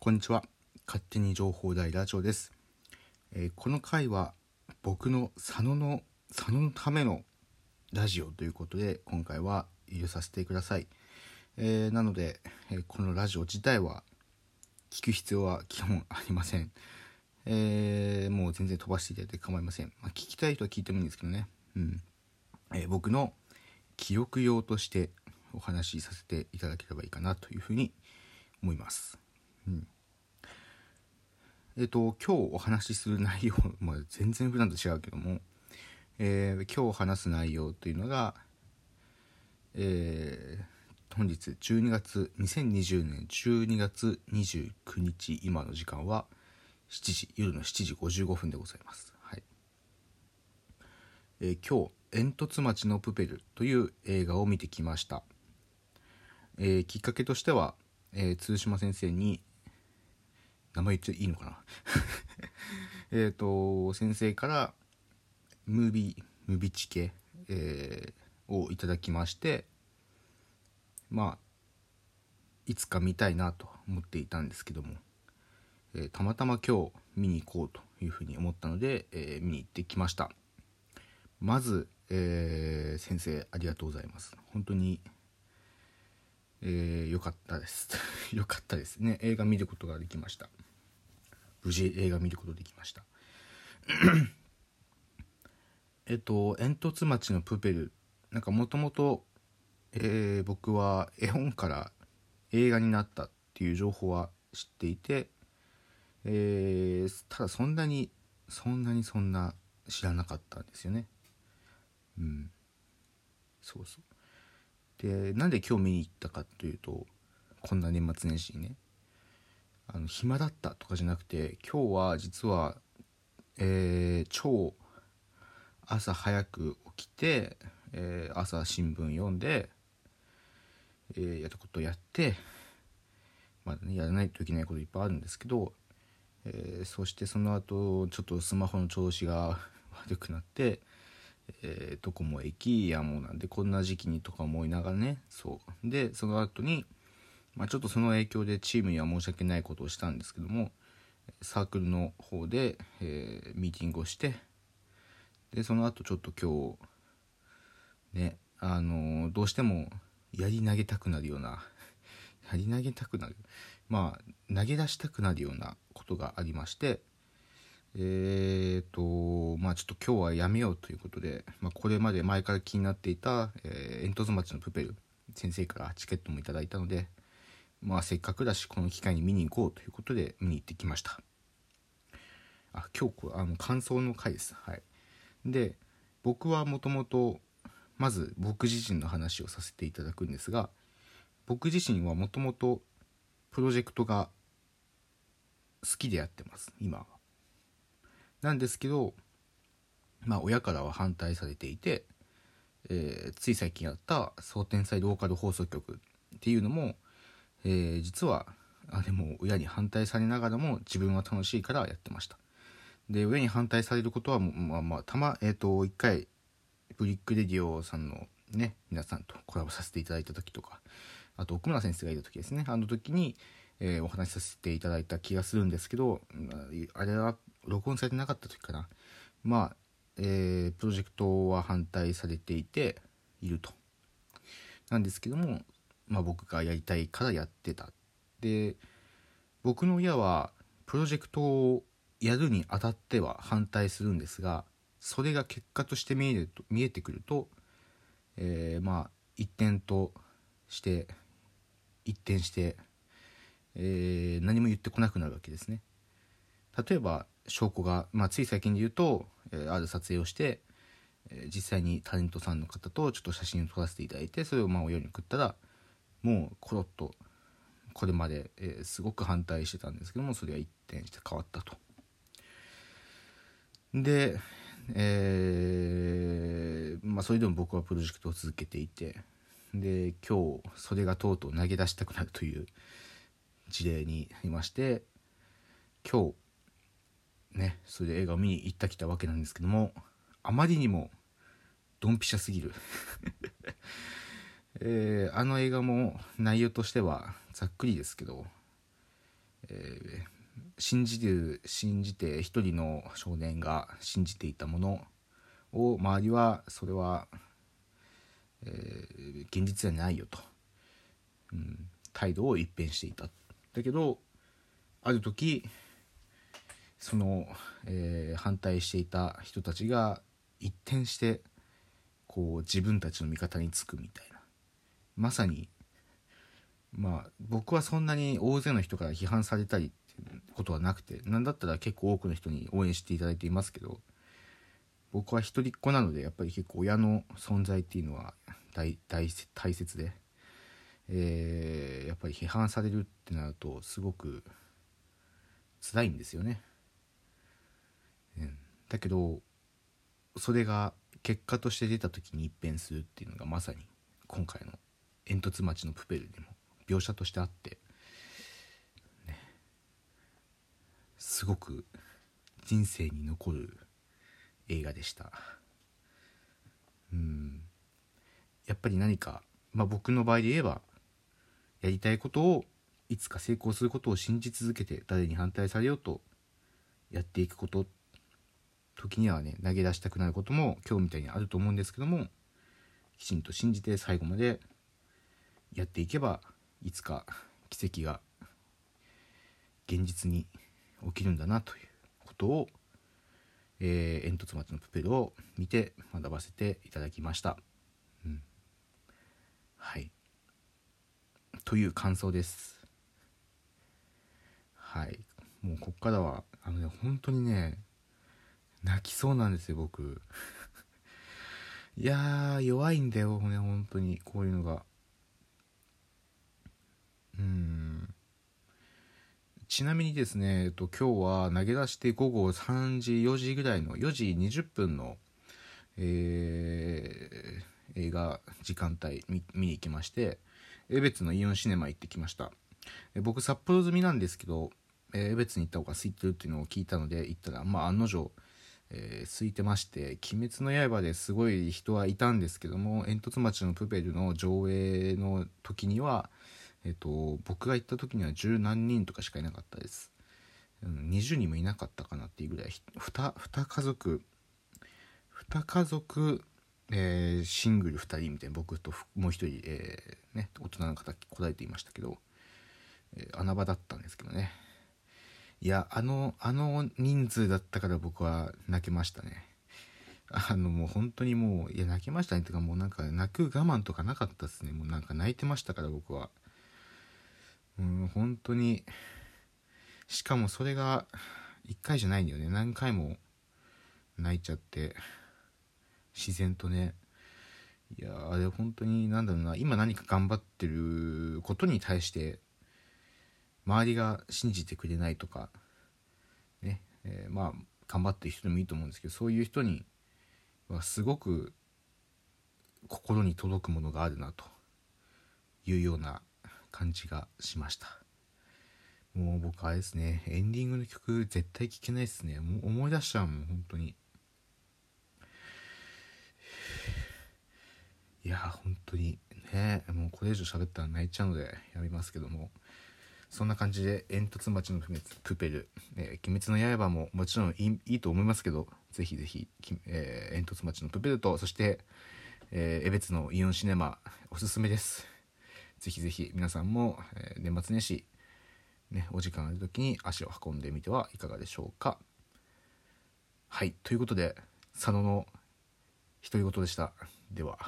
こんにちは。勝手に情報大ラジオです、えーこの回は僕の佐野の佐野のためのラジオということで今回は入れさせてください、えーなので、えこのラジオ自体は聞く必要は基本ありません、えーもう全然飛ばしていただいて構いません、まあ、聞きたい人は聞いてもいいんですけどね。うん、え僕の記録用としてお話しさせていただければいいかなというふうに思います。えっ、と今日お話しする内容、まあ、全然普段と違うけども、えー今日話す内容というのが、えー本日12月2020年12月29日今の時間は7時夜の7時55分でございます。はい。えー今日「煙突町のプペル」という映画を見てきました、えーきっかけとしては、えー、鶴島先生に名前言っていいのかな？えっと先生からムービームービチケ、えーをいただきましてまあいつか見たいなと思っていたんですけども、えーたまたま今日見に行こうというふうに思ったので、えー見に行ってきました。まず、えー先生ありがとうございます。本当にえー、よかったです。よかったですね。映画見ることができました。無事映画見ることできました。えっと煙突町のプペル。なんかもともと僕は絵本から映画になったっていう情報は知っていて、えーただそんなにそんなにそんな知らなかったんですよね。うん。そうそう。でなんで今日見に行ったかというとこんな年末年始にね。あの暇だったとかじゃなくて今日は実は、えー超朝早く起きて、えー朝新聞読んで、えーやったことやってまだねやらないといけないこといっぱいあるんですけど、えーそしてその後ちょっとスマホの調子が悪くなってえーどこも駅やもうなんでこんな時期にとか思いながらねそう。でその後にまあちょっとその影響でチームには申し訳ないことをしたんですけどもサークルの方で、えーミーティングをしてでその後ちょっと今日ねあのーどうしてもやり投げたくなるような やり投げたくなるまあ投げ出したくなるようなことがありましてえーとまあちょっと今日はやめようということで、まあ、これまで前から気になっていた、えー煙突町のプペル先生からチケットもいただいたので、まあ、せっかくだしこの機会に見に行こうということで見に行ってきました。あ今日こあの感想の回です。はい。で僕はもともとまず僕自身の話をさせていただくんですが僕自身はもともとプロジェクトが好きでやってます今は。なんですけどまあ親からは反対されていて、えーつい最近やった総天才ローカル放送局っていうのも、えー実はあれも親に反対されながらも自分は楽しいからやってました。で親に反対されることはまあまあたまえっ、と一回 Brick Radio さんのね皆さんとコラボさせていただいた時とかあと奥村先生がいた時ですね。あの時に、えーお話しさせていただいた気がするんですけどあれは録音されてなかった時かな。まあ、えープロジェクトは反対されていていると。なんですけども、まあ、僕がやりたいからやってたで僕の親はプロジェクトをやるにあたっては反対するんですがそれが結果として見えると見えてくると、えーまあ一点として一転して、えー何も言ってこなくなるわけですね。例えば証拠が、まあ、つい最近で言うと、えーある撮影をして、えー実際にタレントさんの方とちょっと写真を撮らせていただいてそれをまあ親に送ったらもうコロッとこれまで、えーすごく反対してたんですけどもそれが一転して変わったと。で、えーまあ、それでも僕はプロジェクトを続けていてで今日それがとうとう投げ出したくなるという事例になりまして今日ねそれで映画を見に行ったきたわけなんですけどもあまりにもドンピシャすぎるえーあの映画も内容としてはざっくりですけどえー信じる信じて一人の少年が信じていたものを周りはそれは、えー現実じゃないよと、うん、態度を一変していた。だけどある時その、えー反対していた人たちが一転してこう自分たちの味方につくみたいな。まさにまあ僕はそんなに大勢の人から批判されたりっていうことはなくてなんだったら結構多くの人に応援していただいていますけど僕は一人っ子なのでやっぱり結構親の存在っていうのは大大大切で、えーやっぱり批判されるってなるとすごく辛いんですよね。うんだけどそれが結果として出た時に一変するっていうのがまさに今回の煙突町のプペルにも描写としてあって、ね、すごく人生に残る映画でした。うん。やっぱり何か、まあ、僕の場合で言えばやりたいことをいつか成功することを信じ続けて誰に反対されようとやっていくこと時にはね投げ出したくなることも今日みたいにあると思うんですけどもきちんと信じて最後までやっていけばいつか奇跡が現実に起きるんだなということを、えー煙突町のプペルを見て学ばせていただきました。うん、はい。という感想です。はい。もうこっからはあのね本当にね泣きそうなんですよ僕。いやー弱いんだよね本当に。こういうのがうんちなみにですね、えっと、今日は投げ出して午後3時4時ぐらいの4時20分の、えー映画時間帯見に行きまして江別のイオンシネマ行ってきました。え僕札幌済みなんですけどえー江別に行った方が空いてるっていうのを聞いたので行ったらまあ案の定えー空いてまして「鬼滅の刃」ですごい人はいたんですけども煙突町のプペルの上映の時には、えっと僕が行った時には十何人とかしかいなかったです、20人もいなかったかなっていうぐらい。2, 2家族。2家族、えーシングル2人みたいな。僕ともう一人、えーね、大人の方来られていましたけど、えー穴場だったんですけどね。いやあのあの人数だったから僕は泣けましたね。あのもう本当にもういや泣けましたね。っていうかもうなんか泣く我慢とかなかったですね。もうなんか泣いてましたから僕は。うん本当にしかもそれが1回じゃないんだよね。何回も泣いちゃって自然とね。いやあれ本当になんだろうな。今何か頑張ってることに対して周りが信じてくれないとかね、えーまあ頑張ってる人でもいいと思うんですけどそういう人にはすごく心に届くものがあるなというような感じがしました。もう僕あれですねエンディングの曲絶対聴けないですね。もう思い出しちゃうもん本当に。いや本当に。ねもうこれ以上喋ったら泣いちゃうのでやめますけども。そんな感じで煙突町のプペル、えー鬼滅の刃ももちろんいいと思いますけどぜひぜひ、えー煙突町のプペルとそして、えー江別のイオンシネマおすすめです。ぜひぜひ皆さんも、え年末年始ねお時間ある時に足を運んでみてはいかがでしょうか。はいということで佐野の独り言でした。では。